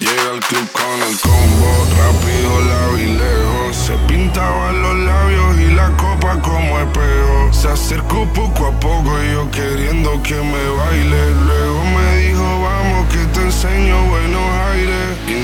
Llega al club con el combo, rápido, la y lejos. Se pintaban los labios y la copa como espejo. Se acercó poco a poco y yo queriendo que me baile. Luego me dijo, vamos que te enseño buenos aires.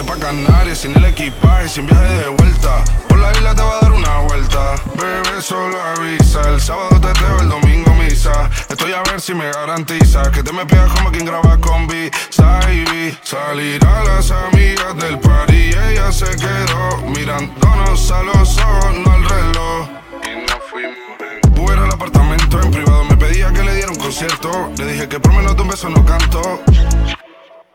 Vente pa' Canarias sin el equipaje, sin viaje de vuelta. Por la isla te va a dar una vuelta. Bebé, solo avisa. El sábado te teo, el domingo misa. Estoy a ver si me garantiza que te me pegas como quien graba con B. Saibi. Salir a las amigas del party y ella se quedó mirándonos a los ojos, no al reloj. Y nos fuimos. Fuera al apartamento en privado, me pedía que le diera un concierto. Le dije que por menos de un beso no canto.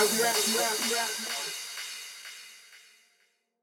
rap, rap, rap, rap.